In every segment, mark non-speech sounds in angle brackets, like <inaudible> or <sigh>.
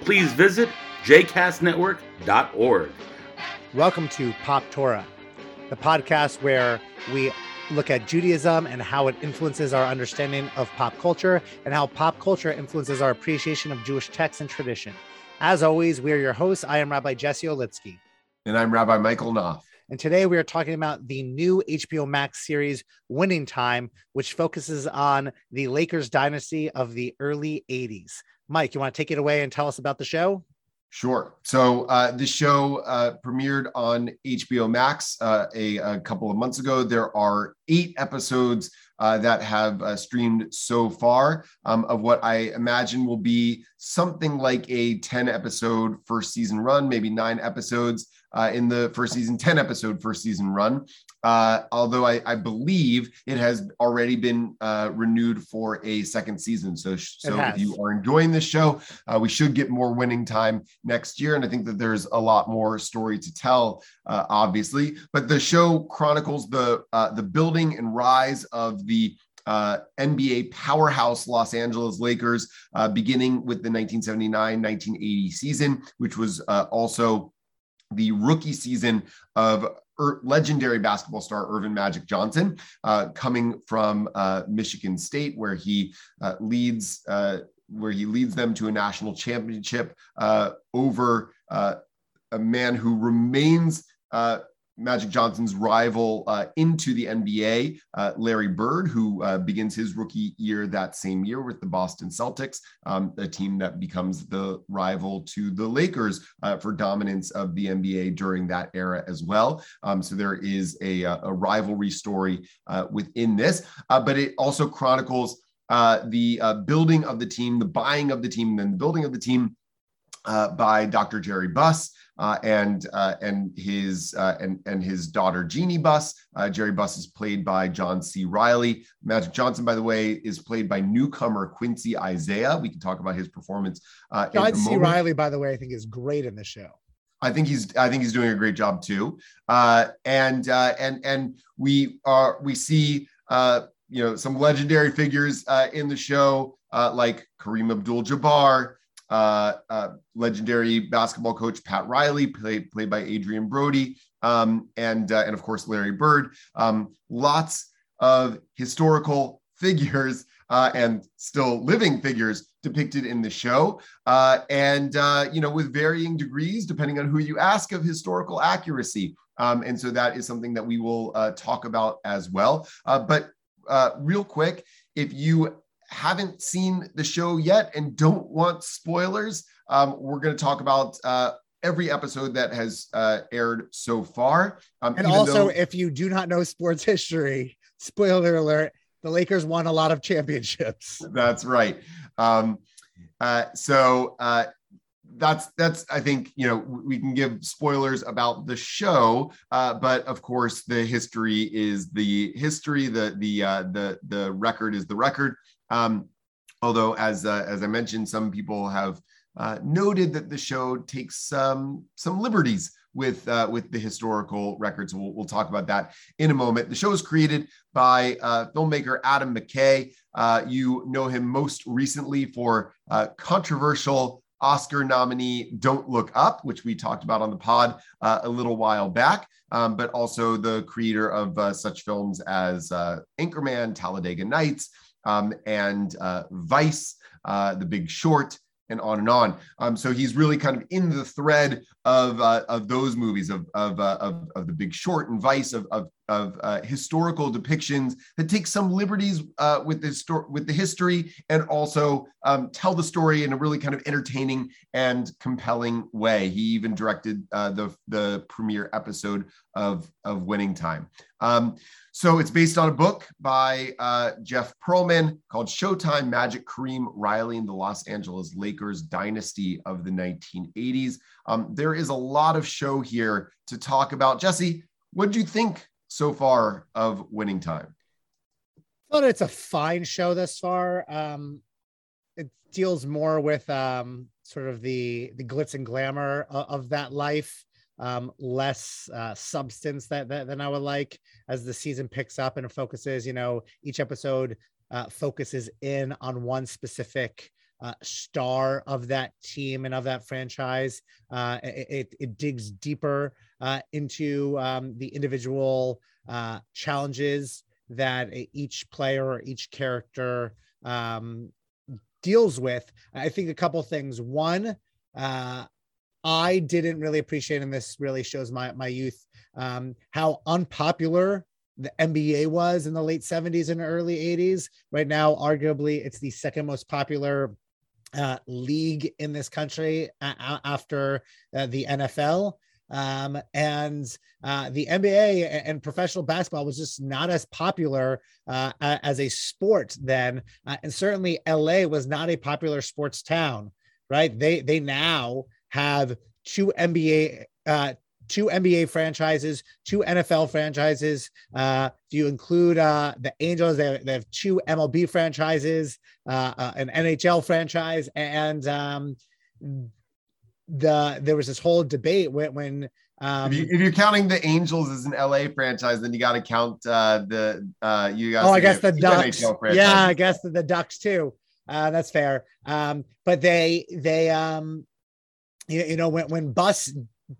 please visit jcastnetwork.org. Welcome to Pop Torah, the podcast where we look at Judaism and how it influences our understanding of pop culture and how pop culture influences our appreciation of Jewish texts and tradition. As always, we are your hosts. I am Rabbi Jesse Olitsky. And I'm Rabbi Michael Knopf. And today we are talking about the new HBO Max series, Winning Time, which focuses on the Lakers dynasty of the early 80s. Mike, you want to take it away and tell us about the show? Sure. So uh, the show uh, premiered on HBO Max uh, a, a, couple of months ago. There are eight episodes uh, that have uh, streamed so far um, of what I imagine will be something like a 10 episode first season run, maybe nine episodes uh, in the first season, 10 episode first season run. Uh, although I, I, believe it has already been uh, renewed for a second season. So, so if you are enjoying this show, uh, we should get more winning time next year. And I think that there's a lot more story to tell, uh, obviously. But the show chronicles the uh, the building and rise of the uh, NBA powerhouse Los Angeles Lakers, uh, beginning with the 1979 1980 season, which was uh, also the rookie season of er- legendary basketball star Earvin Magic Johnson, uh, coming from uh, Michigan State, where he uh, leads uh, where he leads them to a national championship uh, over uh, a man who remains Magic Johnson's rival uh, into the NBA, uh, Larry Bird, who uh, begins his rookie year that same year with the Boston Celtics, um, a team that becomes the rival to the Lakers uh, for dominance of the NBA during that era as well. Um, so there is a, uh, a rivalry story uh, within this, but it also chronicles the building of the team, the buying of the team, and then the building of the team by Dr. Jerry Buss uh, and uh, and his uh, and and his daughter Jeanie Buss. Uh, Jerry Buss is played by John C. Reilly. Magic Johnson, by the way, is played by newcomer Quincy Isaiah. We can talk about his performance. Uh, John C. Moment. Reilly, by the way, I think is great in the show. I think he's I think he's doing a great job too. Uh, and and and we are we see you know some legendary figures in the show like Kareem Abdul-Jabbar uh, uh, legendary basketball coach Pat Riley, played played by Adrien Brody, um, and uh, and of course Larry Bird. Um, lots of historical <laughs> figures uh, and still living figures depicted in the show, uh, and you know with varying degrees depending on who you ask of historical accuracy. Um, and so that is something that we will talk about as well. but real quick, if you haven't seen the show yet and don't want spoilers, um, we're going to talk about uh, every episode that has uh, aired so far. Um, and also, though- if you do not know sports history, spoiler alert: the Lakers won a lot of championships. That's right. Um, uh, so uh, that's that's I think you know we can give spoilers about the show, uh, but of course the history is the history. The the uh, the the record is the record. Um, although, as uh, as I mentioned, some people have uh, noted that the show takes some some liberties with uh, with the historical records. We'll, we'll talk about that in a moment. The show is created by uh, filmmaker Adam McKay. Uh, you know him most recently for uh, controversial Oscar nominee Don't Look Up, which we talked about on the pod uh, a little while back, um, but also the creator of uh, such films as Anchorman, Talladega Nights, um, and uh, Vice, uh, The Big Short, and on and on. Um, so he's really kind of in the thread of uh, of those movies of of, uh, of, of The Big Short and Vice of of, of uh, historical depictions that take some liberties uh, with the story, with the history, and also um, tell the story in a really kind of entertaining and compelling way. He even directed uh, the the premiere episode of of Winning Time. Um, so it's based on a book by uh, Jeff Pearlman called Showtime Magic Kareem Riley and the Los Angeles Lakers Dynasty of the 1980s. Um, there is a lot of show here to talk about. Jesse, what do you think so far of Winning Time? Thought it's a fine show thus far. Um, it deals more with um, sort of the the glitz and glamour of, of that life um, less uh, substance that, that than I would like as the season picks up and focuses. You know, each episode uh, focuses in on one specific uh, star of that team and of that franchise. Uh, it, it, digs deeper uh, into um, the individual uh, challenges that each player or each character um, deals with. I think a couple things. One, uh, I didn't really appreciate, and this really shows my my youth, um, how unpopular the NBA was in the late 70s and early 80s. Right now, arguably, it's the second most popular uh, league in this country after uh, the NFL. Um, and uh, the NBA and professional basketball was just not as popular uh, as a sport then. Uh, and certainly LA was not a popular sports town, right? They, they now have two NBA uh, two NBA franchises, two NFL franchises. Uh, if you include uh, the Angels, they have, they have two MLB franchises, uh, uh, an NHL franchise, and um, the there was this whole debate when when. Um, if, you, are counting the Angels as an LA franchise, then you got to count uh, the uh, you got. Oh, I guess the Ducks. Yeah, I guess the, the Ducks too. Uh, that's fair. Um, but they they um you, you know when when Buss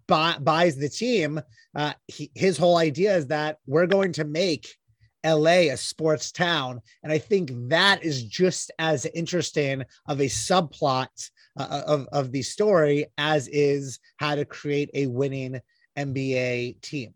buy, buys the team, uh, he, his whole idea is that we're going to make LA a sports town, and I think that is just as interesting of a subplot uh, uh, of of the story as is how to create a winning NBA team.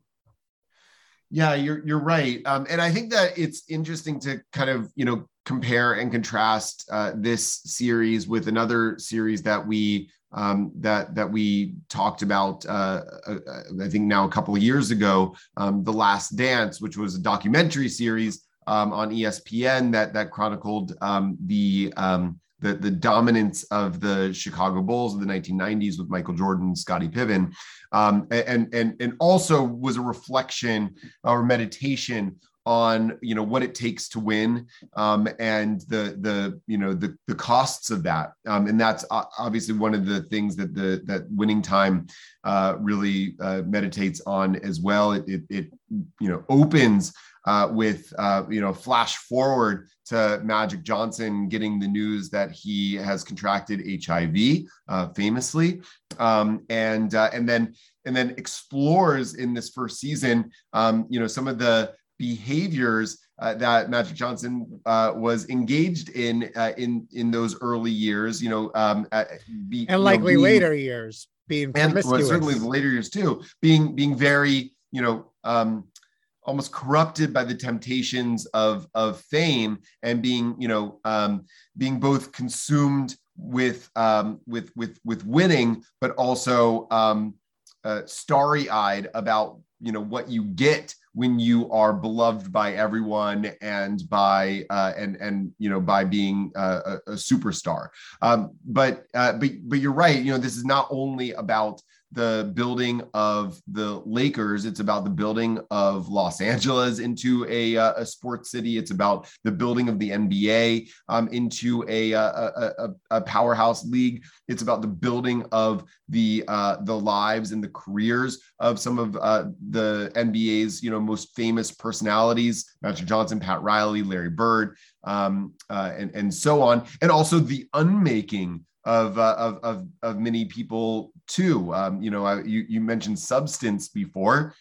Yeah, you're you're right, um, and I think that it's interesting to kind of you know compare and contrast uh, this series with another series that we um, that that we talked about. Uh, uh, I think now a couple of years ago, um, the Last Dance, which was a documentary series um, on ESPN that that chronicled um, the um, the, the dominance of the Chicago Bulls of the 1990s with Michael Jordan, Scottie Pippen, um, and and and also was a reflection or meditation on you know what it takes to win um, and the the you know the the costs of that um, and that's obviously one of the things that the that winning time uh, really uh, meditates on as well. It, it, it you know opens uh, with uh, you know flash forward to Magic Johnson getting the news that he has contracted HIV uh, famously. Um, and uh, and then and then explores in this first season um, you know some of the behaviors uh, that Magic Johnson uh, was engaged in uh, in in those early years, you know, um, be, and likely know, being, later years being and well, certainly the later years too, being being very, you know, um, almost corrupted by the temptations of of fame and being, you know, um, being both consumed with um, with with with winning, but also um, uh, starry eyed about you know what you get when you are beloved by everyone and by uh, and and you know by being uh, a, a, superstar. Um, but uh, but but you're right. You know this is not only about the building of the Lakers. It's about the building of Los Angeles into a, uh, a sports city. It's about the building of the NBA um, into a, uh, a, a, a, powerhouse league. It's about the building of the uh, the lives and the careers of some of uh, the NBA's you know most famous personalities: Magic Johnson, Pat Riley, Larry Bird, um, uh, and and so on, and also the unmaking of, uh, of, of, of many people too. Um, you know, I, you, you mentioned substance before.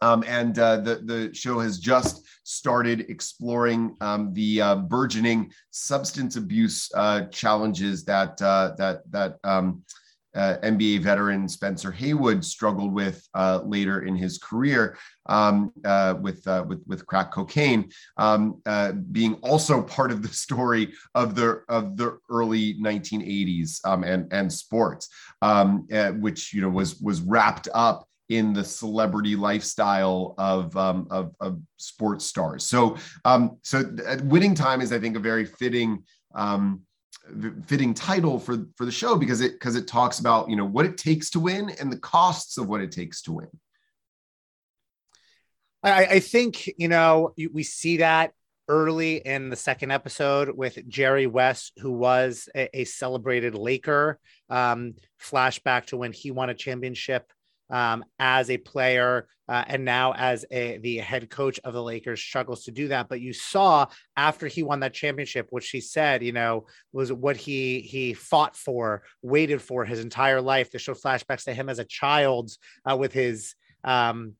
Um, and uh, the the show has just started exploring um, the uh, burgeoning substance abuse uh, challenges that uh, that that um, uh, NBA veteran Spencer Haywood struggled with uh, later in his career um, uh, with, uh, with with crack cocaine, um, uh, being also part of the story of the of the early 1980s um, and and sports, um, uh, which you know was was wrapped up in the celebrity lifestyle of um, of, of, sports stars. So um, so winning time is I think a very fitting um, fitting title for for the show because it because it talks about you know what it takes to win and the costs of what it takes to win. I, I think you know we see that early in the second episode with Jerry West, who was a, a celebrated Laker. Um, flashback to when he won a championship um, as a player uh, and now as a, the head coach of the Lakers struggles to do that. But you saw after he won that championship, which he said, you know, was what he he fought for, waited for his entire life. To show flashbacks to him as a child uh, with his um,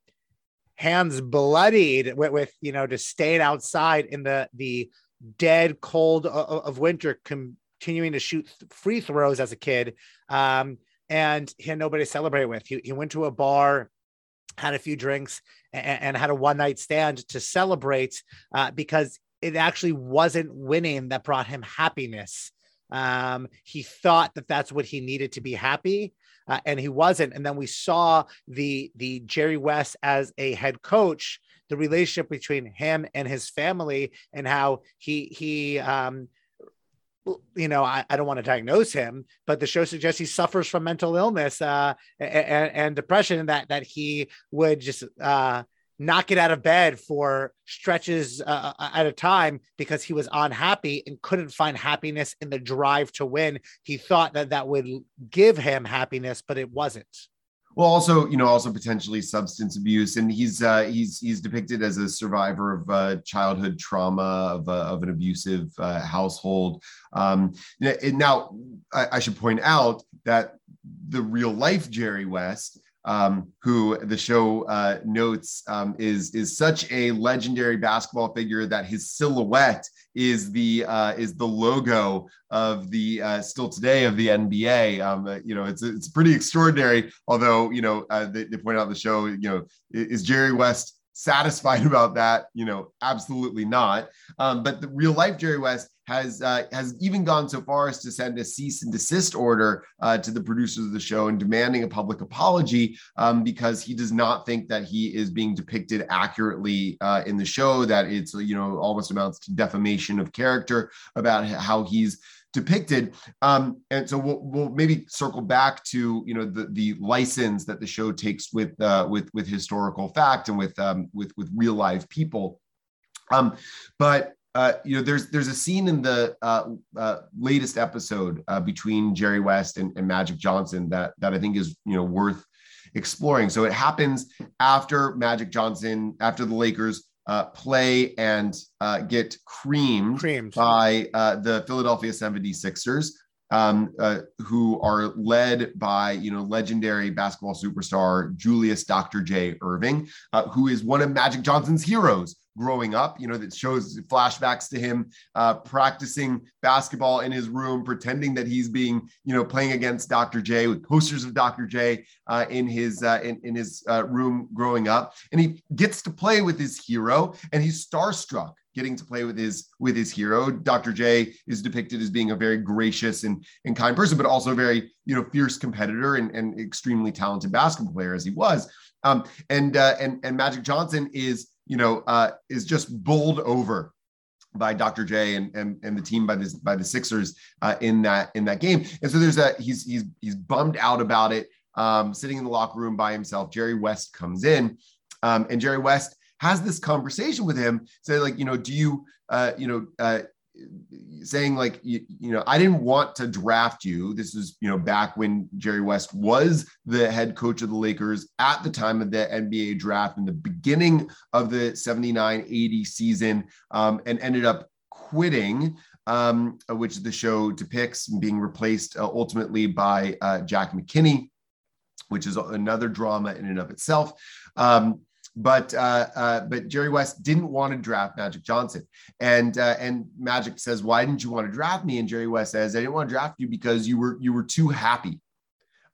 hands bloodied with, with, you know just staying outside in the the dead cold of, of winter continuing to shoot free throws as a kid um, and he had nobody to celebrate with. He, he went to a bar, had a few drinks, and, and had a one night stand to celebrate uh, because it actually wasn't winning that brought him happiness. Um, he thought that that's what he needed to be happy. Uh, and he wasn't. And then we saw the the Jerry West as a head coach, the relationship between him and his family, and how he he um, you know, I, I, don't want to diagnose him, but the show suggests he suffers from mental illness uh, and, and, depression, that that he would just uh, not get out of bed for stretches uh, uh, at a time because he was unhappy and couldn't find happiness in the drive to win. He thought that that would give him happiness, but it wasn't. Well, also, you know, also potentially substance abuse, and he's uh, he's he's depicted as a survivor of uh, childhood trauma of, uh, of an abusive uh, household. Um, and now, I, I should point out that the real life Jerry West um, who the show uh, notes um, is is such a legendary basketball figure that his silhouette is the uh, is the logo of the uh, still today of the NBA. Um, uh, you know, it's it's pretty extraordinary. Although you know uh, they, they point out the show. You know, is Jerry West satisfied <laughs> about that? You know, absolutely not. Um, but the real life Jerry West has uh, has even gone so far as to send a cease and desist order uh, to the producers of the show and demanding a public apology um, because he does not think that he is being depicted accurately uh, in the show. That it's you know almost amounts to defamation of character about how he's depicted. Um, and so we'll, we'll maybe circle back to you know the the license that the show takes with uh, with with historical fact and with um, with with real live people. Um, but uh, you know, there's there's a scene in the uh, uh, latest episode uh, between Jerry West and, and, Magic Johnson that that I think is you know worth exploring. So it happens after Magic Johnson, after the Lakers uh, play and uh, get creamed, creamed. by the Philadelphia 76ers. Um, who are led by you know legendary basketball superstar Julius Dr. J. Erving, who is one of Magic Johnson's heroes growing up. You know, that shows flashbacks to him uh, practicing basketball in his room, pretending that he's being, you know, playing against Dr. J with posters of Dr. J uh, in his uh, in, in his uh, room growing up, and he gets to play with his hero, and he's starstruck getting to play with his with his hero. Dr. J is depicted as being a very gracious and, and kind person, but also very you know fierce competitor and, and extremely talented basketball player as he was. Um, and uh, and and Magic Johnson is you know, uh, is just bowled over by Dr. J and, and, and the team by the by the Sixers uh, in that in that game. And so there's a he's he's he's bummed out about it. Um, sitting in the locker room by himself. Jerry West comes in, um, and Jerry West has this conversation with him. Say like, you know, do you uh, you know uh, saying like you, you, know i didn't want to draft you this is you know back when jerry west was the head coach of the lakers at the time of the nba draft in the beginning of the 79-80 season um, and ended up quitting um, which the show depicts being replaced uh, ultimately by uh, jack mckinney which is another drama in and of itself um, but uh, uh, but Jerry West didn't want to draft Magic Johnson, and uh, and Magic says, "Why didn't you want to draft me?" And Jerry West says, "I didn't want to draft you because you were you were too happy."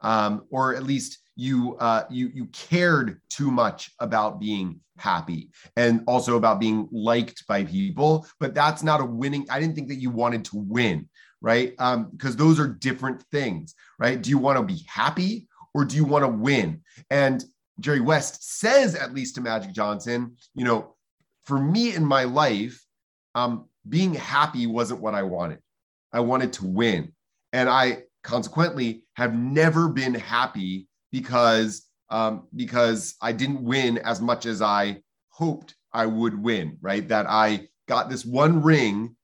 um, or at least you uh, you you cared too much about being happy and also about being liked by people. But that's not a winning. I didn't think that you wanted to win, right? Because um, those are different things, right? Do you want to be happy or do you want to win? And Jerry West says, at least to Magic Johnson, you know, for me in my life, um, being happy wasn't what I wanted. I wanted to win. And I consequently have never been happy because um, because I didn't win as much as I hoped I would win, right? That I got this one ring,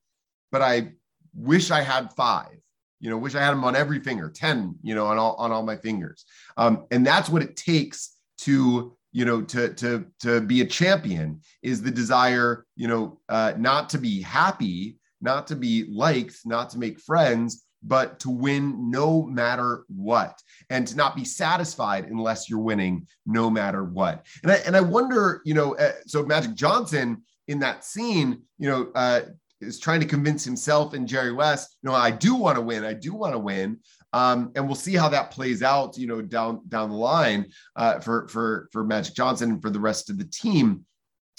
but I wish I had five. You know, wish I had them on every finger, 10, you know, on all on all my fingers. Um, and that's what it takes to you know to to to be a champion is the desire you know uh, not to be happy not to be liked not to make friends but to win no matter what and to not be satisfied unless you're winning no matter what. And i and i wonder you know uh, so magic johnson in that scene you know uh, is trying to convince himself and jerry west you know i do want to win i do want to win um, and we'll see how that plays out you know down down the line uh, for for for magic johnson and for the rest of the team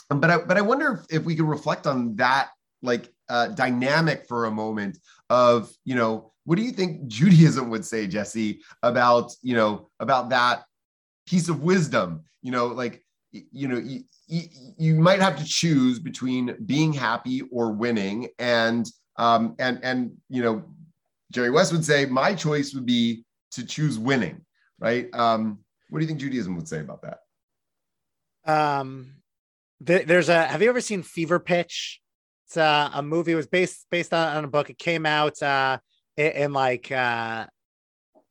but i but i wonder if, if we can reflect on that like uh, dynamic for a moment of you know what do you think <laughs> Judaism would say, Jesse, about you know about that piece of wisdom? You know, like you know, you, you might have to choose between being happy or winning, and um, and and you know, Jerry West would say my choice would be to choose winning, right? Um, what do you think Judaism would say about that? Um, there's a. Have you ever seen Fever Pitch? It's a, a movie. It was based based on, on a book. It came out. Uh, in, in like uh,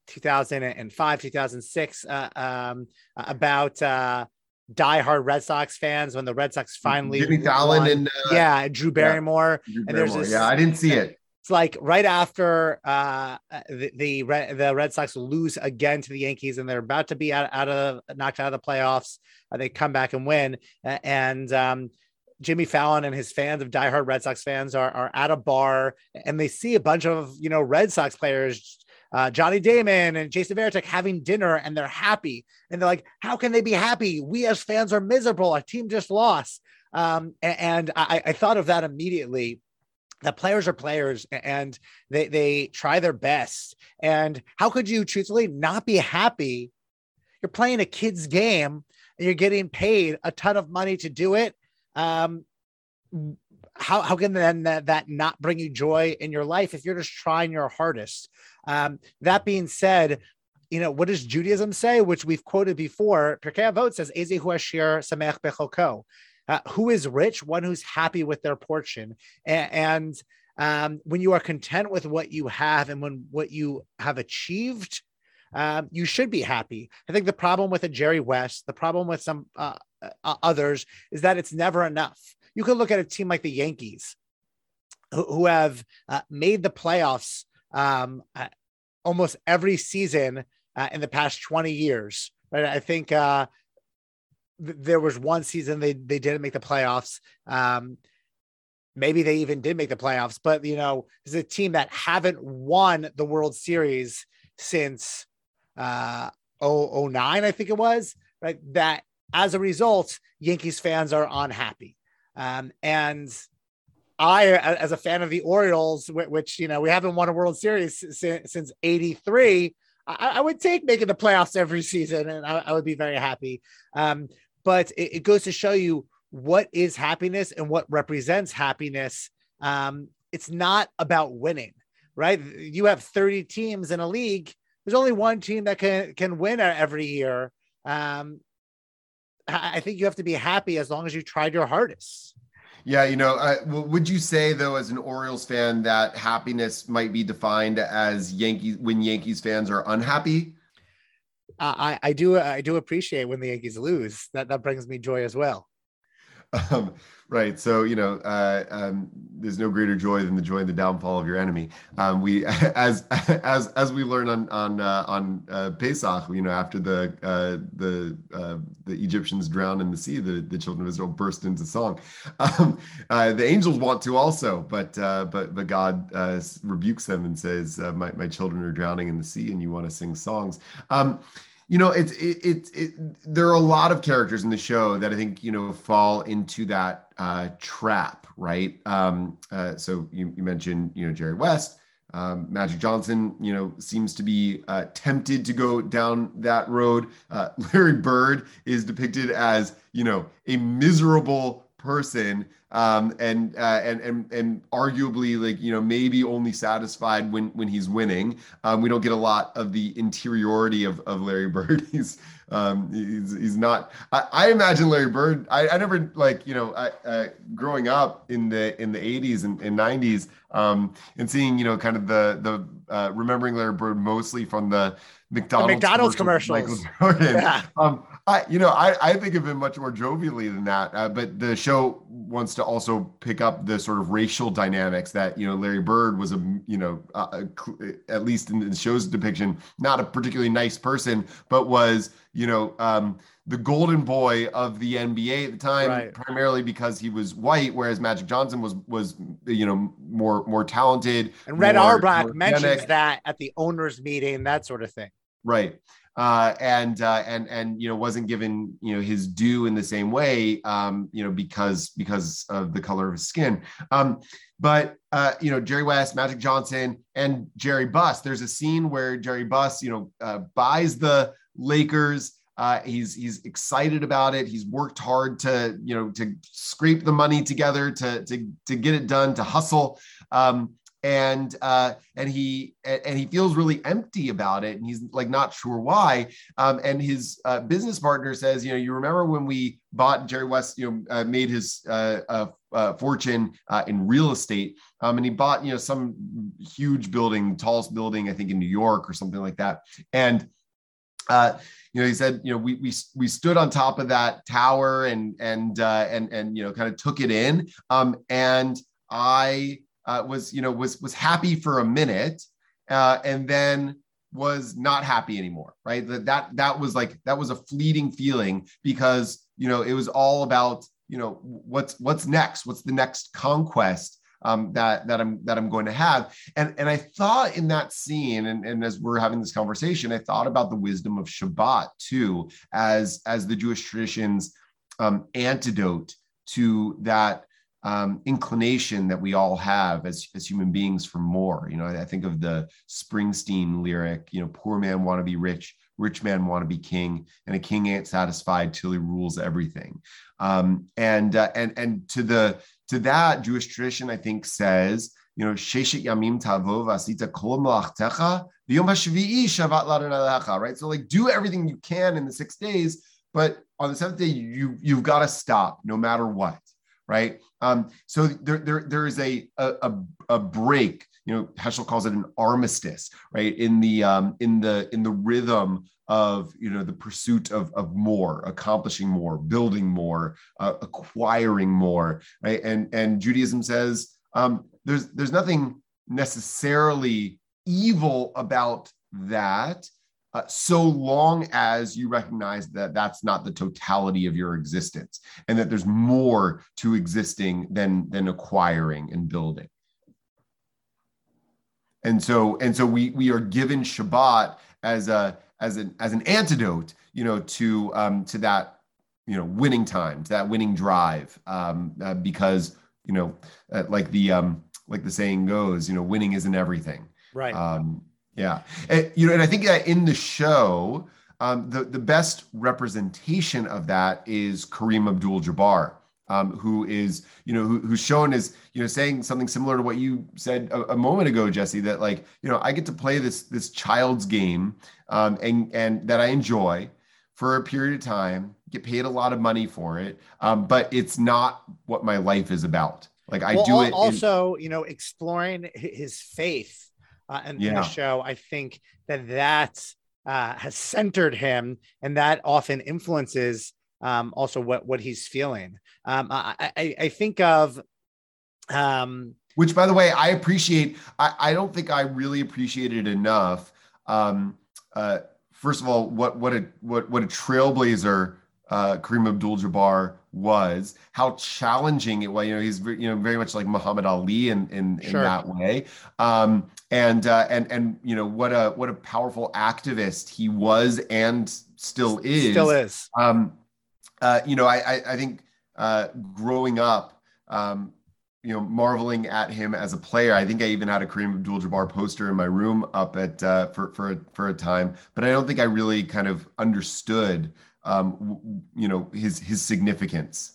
2005, 2006, uh, um, about uh, diehard Red Sox fans when the Red Sox finally Jimmy Fallon and uh, yeah, Drew Barrymore. Yeah, Drew and there's this, yeah, I didn't see it. It's like right after uh, the the Red, the Red Sox lose again to the Yankees, and they're about to be out, out of knocked out of the playoffs. Uh, they come back and win, and um, Jimmy Fallon and his fans of diehard Red Sox fans are, are at a bar and they see a bunch of, you know, Red Sox players, uh, Johnny Damon and Jason Varitek having dinner and they're happy. And they're like, how can they be happy? We as fans are miserable. Our team just lost. Um, and, and I, I thought of that immediately that players are players and they, they try their best. And how could you truthfully not be happy? You're playing a kid's game and you're getting paid a ton of money to do it um, how, how can then that, that not bring you joy in your life if you're just trying your hardest? Um, that being said, you know, what does Judaism say, which we've quoted before? Pirkei Avot says, Ezehu Ashir Samech Bechoko. Uh, who is rich? One who's happy with their portion. And, and um, when you are content with what you have and when what you have achieved, um, you should be happy. I think the problem with a Jerry West, the problem with some uh, uh, others is that it's never enough. You could look at a team like the Yankees, who, who have uh, made the playoffs um, uh, almost every season uh, in the past 20 years. Right? I think th- there was one season they, they didn't make the playoffs. Um, maybe they even did make the playoffs, but you know, it's a team that haven't won the World Series since uh 09, I think it was, right? That as a result, Yankees fans are unhappy. Um, and I, as a fan of the Orioles, which, you know, we haven't won a World Series since, since 83, I, I, would take making the playoffs every season and I, I would be very happy. Um, but it, it, goes to show you what is happiness and what represents happiness. Um, it's not about winning, right? You have 30 teams in a league. There's only one team that can, can win every year. Um, I think you have to be happy as long as you tried your hardest. Yeah, you know, uh, would you say though, as an Orioles fan, that happiness might be defined as Yankees when Yankees fans are unhappy? I, I do I do appreciate when the Yankees lose. That that brings me joy as well. <laughs> Um, right. So you know, uh, um, there's no greater joy than the joy in the downfall of your enemy. Um, we, <laughs> as <laughs> as as we learn on on uh, on uh, Pesach, you know, after the uh, the uh, the Egyptians drowned in the sea, the, the children of Israel burst into song. <laughs> Um, uh, the angels want to also, but but but God rebukes them and says, "My my children are drowning in the sea, and you want to sing songs." Um, you know it's it, it, it there are a lot of characters in the show that i think you know fall into that uh trap right um uh, so you, you mentioned you know jerry west um, Magic Johnson, you know, seems to be uh, tempted to go down that road. Uh, <laughs> Larry Bird is depicted as, you know, a miserable person um, and uh, and and and arguably like you know maybe only satisfied when when he's winning. Um, we don't get a lot of the interiority of of Larry <laughs> Bird. he's um, he's he's not. I, I imagine Larry Bird. I, I never like you know I, uh, growing up in the in the 80s and, and 90s um, and seeing you know kind of the the uh, remembering Larry Bird mostly from the McDonald's, the McDonald's commercials. Yeah. I, you know, I, I think of him much more jovially than that. Uh, but the show wants to also pick up the sort of racial dynamics that you know Larry Bird was a you know uh, at least in the show's depiction not a particularly nice person, but was you know um, the golden boy of the NBA at the time, right. primarily because he was white, whereas Magic Johnson was was you know more more talented. And Red more mentions that at the owners' meeting, that sort of thing. Right uh, and uh, and and you know wasn't given you know his due in the same way um, you know because because of the color of his skin. Um, but uh, you know Jerry West, Magic Johnson, and Jerry Buss. There's a scene where Jerry Buss you know uh, buys the Lakers. Uh, he's he's excited about it. He's worked hard to you know to scrape the money together to to to get it done to hustle. Um, and uh, and he and he feels really empty about it, and he's like not sure why. Um, and his uh, business partner says, you know, you remember when we bought Jerry West, you know, uh, made his uh, uh, fortune uh, in real estate, um, and he bought you know some huge building, tallest building I think in New York or something like that, and. you know, he said, you know, we we we stood on top of that tower and and and and you know, kind of took it in. Um, and I uh, was you know was was happy for a minute uh, and then was not happy anymore right that that that was like that was a fleeting feeling because you know it was all about you know what's what's next what's the next conquest um, that that I'm that I'm going to have. And and I thought in that scene, and, and as we're having this conversation, I thought about the wisdom of Shabbat too, as as the Jewish tradition's um, antidote to that um, inclination that we all have as, as human beings for more. You know, I, think of the Springsteen lyric, you know, poor man want to be rich, rich man want to be king, and a king ain't satisfied till he rules everything. Um, and uh, and and to the to that Jewish tradition, I think says, you know, sheshet yamim tavo vasita kol malachtecha v'yom hashvi'i shavat right? So like do everything you can in the six days, but on the seventh day you you've got to stop no matter what right? Um, so there, there, there is a, a, a break. You know, Heschel calls it an armistice, right? In the um, in the in the rhythm of you know the pursuit of of more, accomplishing more, building more, uh, acquiring more, right? And and Judaism says um, there's there's nothing necessarily evil about that uh, so long as you recognize that that's not the totality of your existence and that there's more to existing than than acquiring and building. And so and so we we are given shabbat as a as an as an antidote you know to um to that you know winning time to that winning drive um uh, because you know uh, like the um like the saying goes you know winning isn't everything. Right. Um yeah, and, you know, and I think that in the show, um, the the best representation of that is Kareem Abdul-Jabbar, um, who is you know who, who's shown as you know saying something similar to what you said a, a, moment ago, Jesse. That like you know I get to play this this child's game, um, and and that I enjoy for a period of time, get paid a lot of money for it, um, but it's not what my life is about. Like I well, do it also, in- you know, exploring his faith uh, and yeah. in the show. I think that that uh, has centered him, and that often influences um, also what what he's feeling. Um, I, I, I think of um, which by the way i appreciate i, I don't think i really appreciated enough um, uh, first of all what what a what what a trailblazer uh, Kareem Abdul-Jabbar was, how challenging it was. You know, he's you know very much like Muhammad Ali in in, sure. in that way. Um, and uh, and and you know what a what a powerful activist he was and still is. Still is. Um, uh, you know, I I, I think uh, growing up, um, you know, marveling at him as a player. I think I even had a Kareem Abdul-Jabbar poster in my room up at uh, for for a, for a time, but I don't think I really kind of understood, um, you know, his his significance.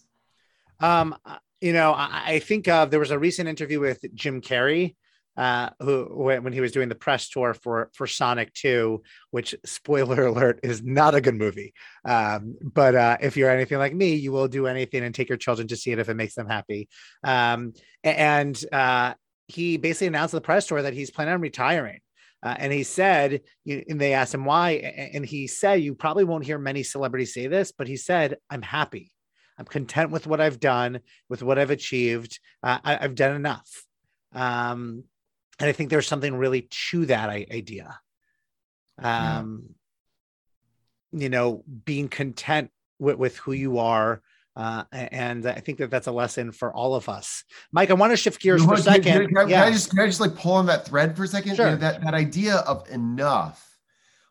Um, you know, I, think of there was a recent interview with Jim Carrey uh, who when he was doing the press tour for for Sonic 2, which spoiler alert is not a good movie. Um, but uh, if you're anything like me, you will do anything and take your children to see it if it makes them happy. Um, and uh, he basically announced at the press tour that he's planning on retiring. Uh, and he said, and they asked him why, and he said, "You probably won't hear many celebrities say this, but he said, I'm happy. I'm content with what I've done, with what I've achieved. Uh, I, have done enough." Um, and I think there's something really to that idea. Um, yeah. you know, being content with, with who you are. Uh, and I think that that's a lesson for all of us. Mike, I want to shift gears you know, for a second. Can, can, I, yeah. can, I, just can I just like pull on that thread for a second? Sure. You know, that that idea of enough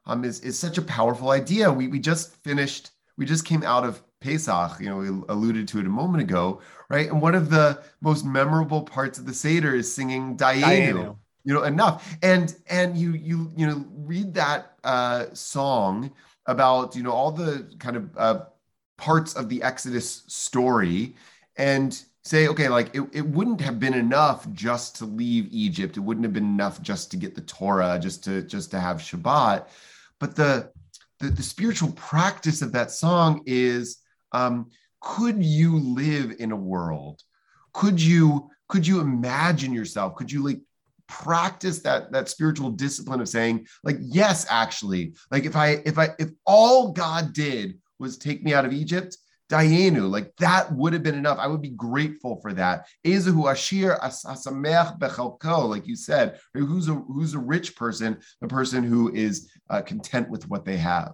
um, is is such a powerful idea. We we just finished. We just came out of Pesach. You know, we alluded to it a moment ago, right? And one of the most memorable parts of the Seder is singing Dayenu. You know, enough. And and you you you know read that uh, song about you know all the kind of uh, parts of the Exodus story, and say, okay, like it, it wouldn't have been enough just to leave Egypt. It wouldn't have been enough just to get the Torah, just to just to have Shabbat. But the the, the spiritual practice of that song is um, could you live in a world could you could you imagine yourself could you like practice that that spiritual discipline of saying like yes actually like if i if i if all god did was take me out of egypt Dayenu, like that would have been enough. I would be grateful for that. Ezehu Ashir Asamech Bechalko, like you said, who's a who's a rich person, the person who is uh, content with what they have,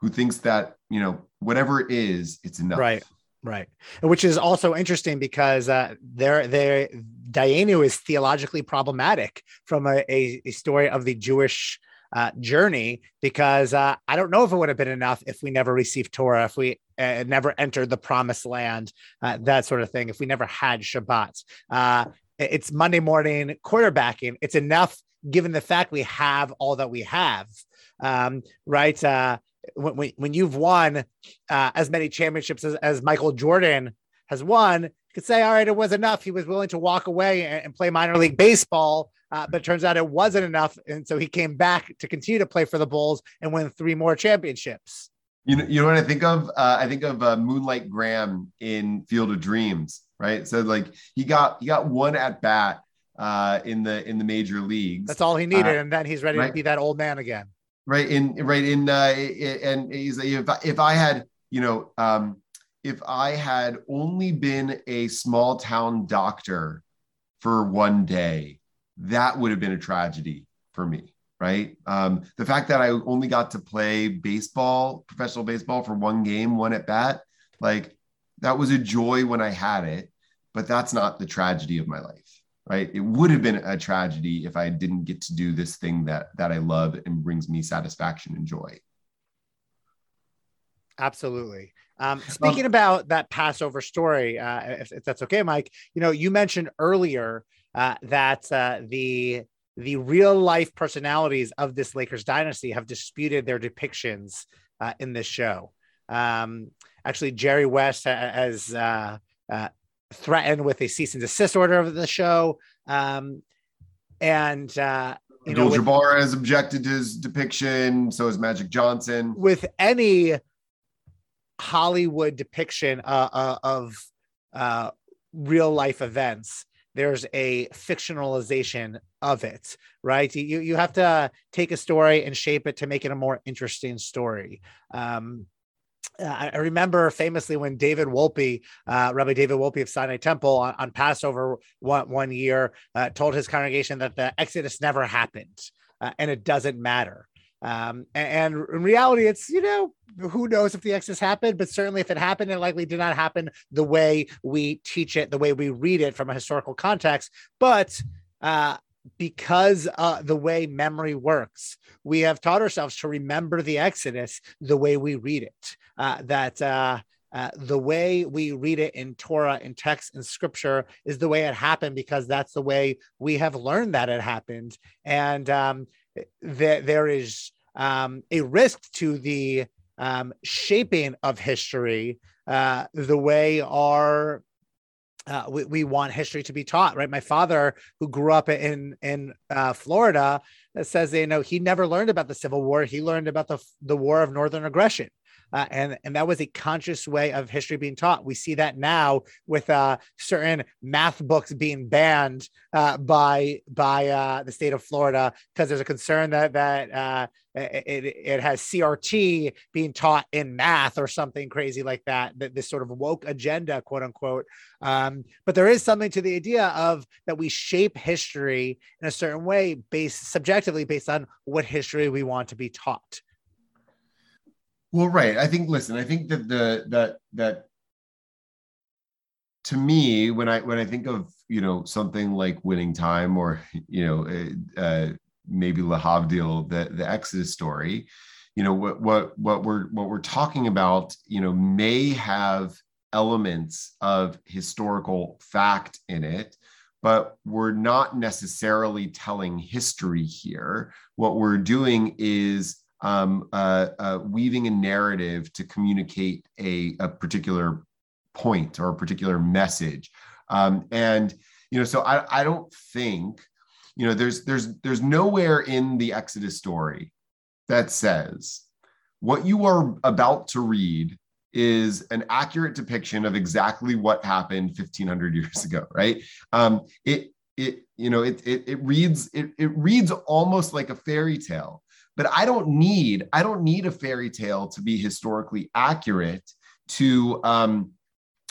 who thinks that you know whatever it is, it's enough. Right. Right. Which is also interesting because uh, there, there, Dayenu is theologically problematic from a, a, a story of the Jewish uh, journey because uh, I don't know if it would have been enough if we never received Torah, if we uh, never entered the promised land, uh, that sort of thing, if we never had Shabbat. Uh, it's Monday morning quarterbacking. It's enough given the fact we have all that we have. Um, right. Uh, when, when you've won as many championships as, as Michael Jordan has won, could say, all right, it was enough. He was willing to walk away and, and play minor league baseball, uh, but it turns out it wasn't enough. And so he came back to continue to play for the Bulls and win three more championships. You know, you know what I think of? Uh, I think of uh, Moonlight Graham in Field of Dreams, right? So like he got he got one at bat uh, in the in the major leagues. That's all he needed, uh, and then he's ready right? to be that old man again right in right in uh and he's if if I had you know um if I had only been a small town doctor for one day, that would have been a tragedy for me, right? Um, the fact that I only got to play baseball, professional baseball for one game, one at bat, like that was a joy when I had it, but that's not the tragedy of my life right it would have been a tragedy if i didn't get to do this thing that that i love and brings me satisfaction and joy absolutely um, speaking um, about that passover story uh, if, if, that's okay mike you know you mentioned earlier uh, that uh, the the real life personalities of this lakers dynasty have disputed their depictions uh, in this show um, actually jerry west has uh, uh, threatened with a cease and desist order of the show. Um, and uh, you know, Jabbar has objected to his depiction. So has Magic Johnson. With any Hollywood depiction uh, uh, of uh, real life events, there's a fictionalization of it, right? You you have to take a story and shape it to make it a more interesting story. Um, I remember famously when David Wolpe, uh, Rabbi David Wolpe of Sinai Temple on, on Passover one, one year, uh, told his congregation that the Exodus never happened uh, and it doesn't matter. Um, and, in reality, it's, you know, who knows if the Exodus happened, but certainly if it happened, it likely did not happen the way we teach it, the way we read it from a historical context. But uh, because uh, the way memory works, we have taught ourselves to remember the Exodus the way we read it. Uh, that uh, uh, the way we read it in Torah, in text, in scripture is the way it happened because that's the way we have learned that it happened. And um, th- there is um, a risk to the um, shaping of history uh, the way our uh, we, we, want history to be taught, right? My father, who grew up in in uh, Florida, says you know he never learned about the Civil War. He learned about the the War of Northern Aggression, uh, and and that was a conscious way of history being taught. We see that now with uh, certain math books being banned uh, by by uh, the state of Florida because there's a concern that that uh, it, it has CRT being taught in math or something crazy like that. That this sort of woke agenda, quote unquote. Um, but there is something to the idea of that we shape history in a certain way based subjectively based on what history we want to be taught. Well, right. I think. Listen, I think that the that that to me, when I when I think of you know something like winning time or you know uh, uh maybe Lahavdil, the the Exodus story, you know what what what we're what we're talking about, you know, may have elements of historical fact in it but we're not necessarily telling history here. What we're doing is um, uh, uh, weaving a narrative to communicate a, a, particular point or a particular message. Um, and you know, so I, I don't think you know there's there's there's nowhere in the Exodus story that says what you are about to read is an accurate depiction of exactly what happened 1500 years ago right um, it it you know it, it it reads it, it reads almost like a fairy tale but i don't need i don't need a fairy tale to be historically accurate to um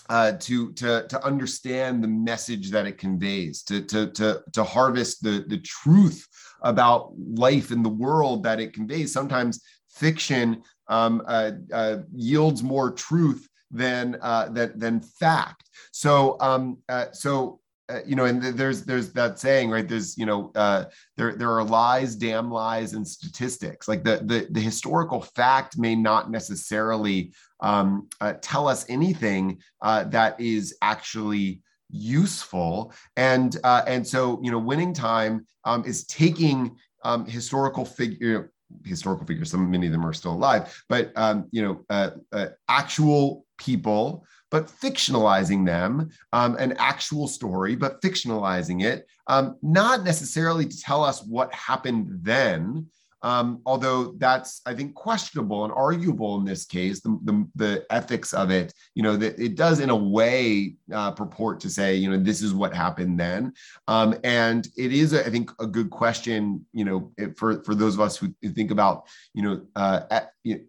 uh, to to to understand the message that it conveys, to to to to harvest the the truth about life in the world that it conveys. Sometimes fiction um, uh, uh, yields more truth than uh, than than fact. So um, uh, so uh, you know, and there's there's that saying, right? There's you know, uh, there there are lies, damn lies, and statistics. Like the the, the historical fact may not necessarily um, uh, tell us anything uh, that is actually useful, and uh, and so you know, winning time um, is taking um, historical figure historical figures. Some many of them are still alive, but um, you know, uh, actual people but fictionalizing them, um, an actual story, but fictionalizing it, um, not necessarily to tell us what happened then. Um, although that's I think questionable and arguable in this case, the, the, the ethics of it, you know, that it does in a way uh, purport to say, you know, this is what happened then, um, and it is I think a good question, you know, for for those of us who think about, you know, uh,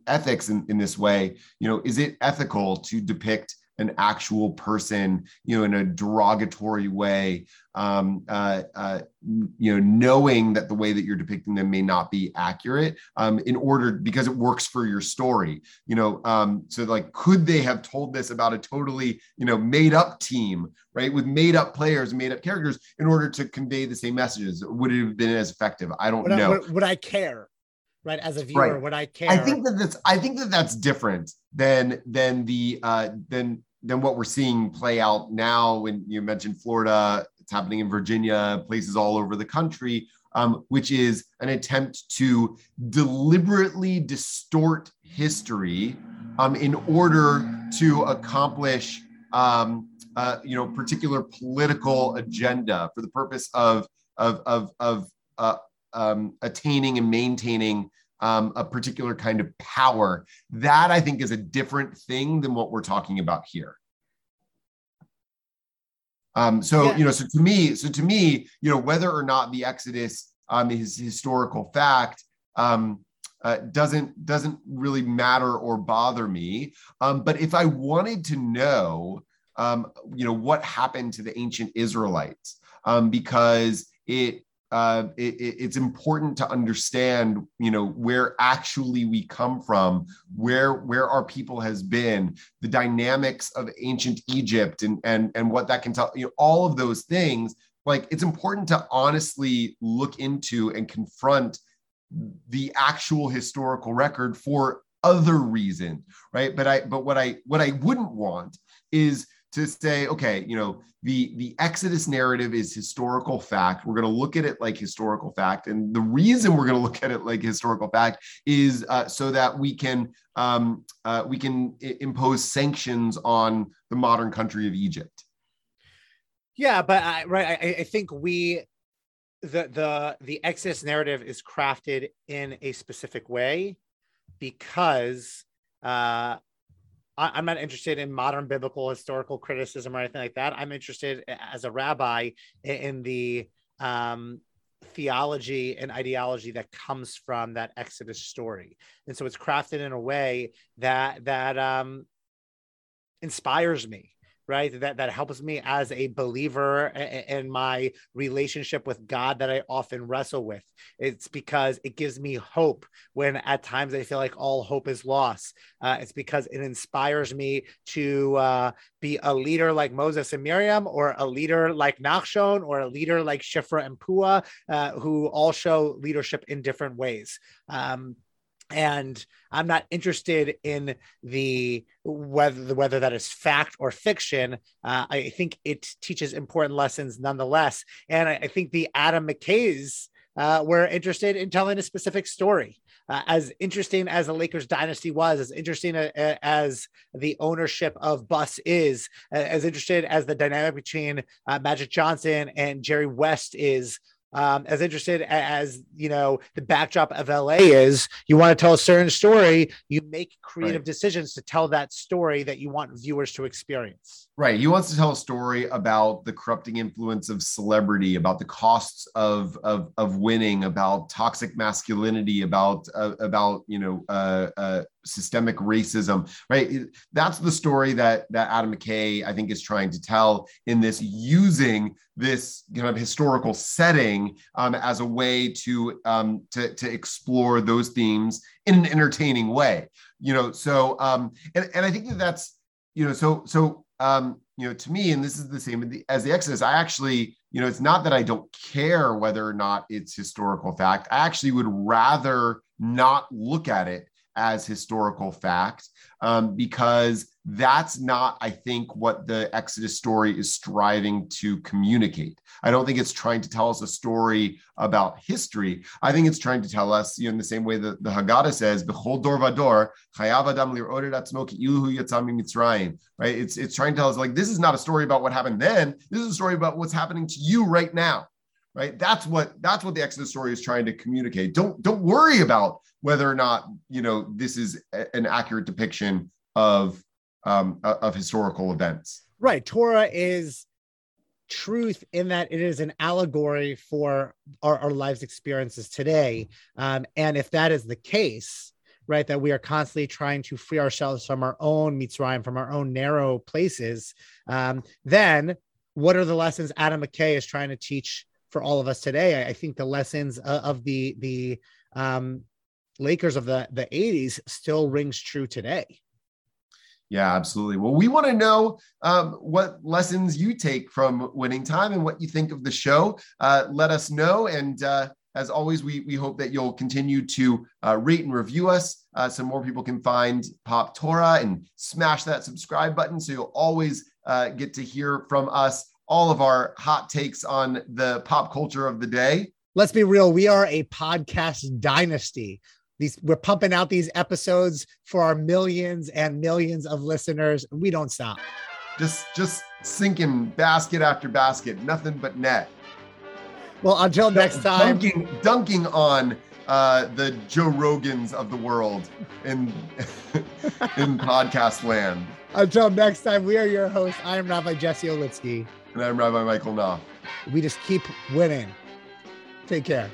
ethics in, in this way, you know, is it ethical to depict an actual person, you know, in a derogatory way, um, uh, uh, you know, knowing that the way that you're depicting them may not be accurate, um, in order because it works for your story, you know. Um, so, like, could they have told this about a totally, you know, made up team, right, with made up players and made up characters in order to convey the same messages? Would it have been as effective? I don't would know. I, would, would I care? right as a viewer right. would i care i think that that's i think that that's different than than the uh than than what we're seeing play out now. When you mentioned Florida, it's happening in Virginia, places all over the country, um, which is an attempt to deliberately distort history um, in order to accomplish, um, uh, you know, particular political agenda for the purpose of of of, of uh, um, attaining and maintaining um, a particular kind of power. That I think is a different thing than what we're talking about here. Um, so yeah. you know, so to me, so to me, you know, whether or not the Exodus um, is historical fact, um, uh, doesn't doesn't really matter or bother me. Um, but if I wanted to know, um, you know, what happened to the ancient Israelites, um, because it, uh, it, it's important to understand, you know, where actually we come from, where where our people has been, the dynamics of ancient Egypt, and and and what that can tell. You know, all of those things. Like it's important to honestly look into and confront the actual historical record for other reasons right but i but what i what i wouldn't want is to say okay you know the the exodus narrative is historical fact. We're going to look at it like historical fact. And the reason we're going <laughs> to look at it like historical fact is uh, so that we can um, uh, we can I- impose sanctions on the modern country of egypt. Yeah but I, right I, I think we the the the exodus narrative is crafted in a specific way because uh I, am not interested in modern biblical historical criticism or anything like that. I'm interested as a rabbi in, the um theology and ideology that comes from that exodus story. And so it's crafted in a way that that um inspires me right? That that helps me as a believer in my relationship with god that i often wrestle with. It's because it gives me hope when at times i feel like all hope is lost. Uh, it's because it inspires me to uh, be a leader like moses and miriam or a leader like nachshon or a leader like shifra and pua uh, who all show leadership in different ways. Um, and i'm not interested in the whether whether that is fact or fiction. Uh, i think it teaches important lessons nonetheless. And i, I think the adam mckays uh, were interested in telling a specific story. Uh, as interesting as the Lakers dynasty was, as interesting a, a, as the ownership of Buss is, as interested as the dynamic between uh, Magic Johnson and Jerry West is, um, as interested as you know the backdrop of LA is. You want to tell a certain story, you make creative right. decisions to tell that story that you want viewers to experience. Right. He wants to tell a story about the corrupting influence of celebrity, about the costs of of, of winning, about toxic masculinity, about uh, about you know uh, uh, systemic racism. Right. That's the story that that Adam McKay I think is trying to tell in this using this kind of historical setting um, as a way to um, to to explore those themes in an entertaining way. You know. So um, and and I think that that's you know so so um, you know, to me, and this is the same as the Exodus, I actually, you know, it's not that I don't care whether or not it's historical fact. I actually would rather not look at it as historical fact um, because that's not, I think, what the Exodus story is striving to communicate. I don't think it's trying to tell us a story about history. I think it's trying to tell us, you know, in the same way that the Haggadah says, "Bechol dor vador chayav adam mitzrayim." Right? It's it's trying to tell us like this is not a story about what happened then. This is a story about what's happening to you right now. Right? That's what that's what the Exodus story is trying to communicate. Don't don't worry about whether or not you know this is an accurate depiction of um, of historical events. Right. Torah is truth in that it is an allegory for our, our lives experiences today. Um, and if that is the case, right, that we are constantly trying to free ourselves from our own Mitzrayim, from our own narrow places, um, then what are the lessons Adam McKay is trying to teach for all of us today? I, I think the lessons of, of the the um, Lakers of the the 80s still rings true today. Yeah, absolutely. Well, we want to know um, what lessons you take from winning time and what you think of the show. Uh, let us know. And uh, as always, we, we hope that you'll continue to uh, rate and review us uh, so more people can find Pop Torah and smash that subscribe button so you'll always uh, get to hear from us all of our hot takes on the pop culture of the day. Let's be real. We are a podcast dynasty. These we're pumping out these episodes for our millions and millions of listeners. We don't stop. Just just sinking basket after basket nothing but net. Well until next time. dunking dunking on uh, the joe rogans of the world in <laughs> in <laughs> podcast land. Until next time we are your hosts. I am rabbi jesse olitzky and i'm rabbi michael knopf we just keep winning. Take care